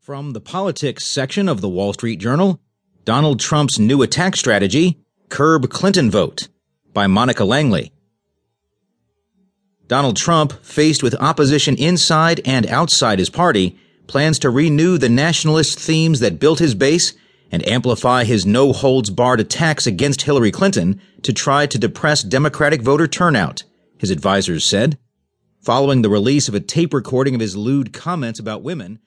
From the politics section of the Wall Street Journal, Donald Trump's new attack strategy, Curb Clinton Vote, by Monica Langley. Donald Trump, faced with opposition inside and outside his party, plans to renew the nationalist themes that built his base and amplify his no holds barred attacks against Hillary Clinton to try to depress Democratic voter turnout, his advisers said. Following the release of a tape recording of his lewd comments about women,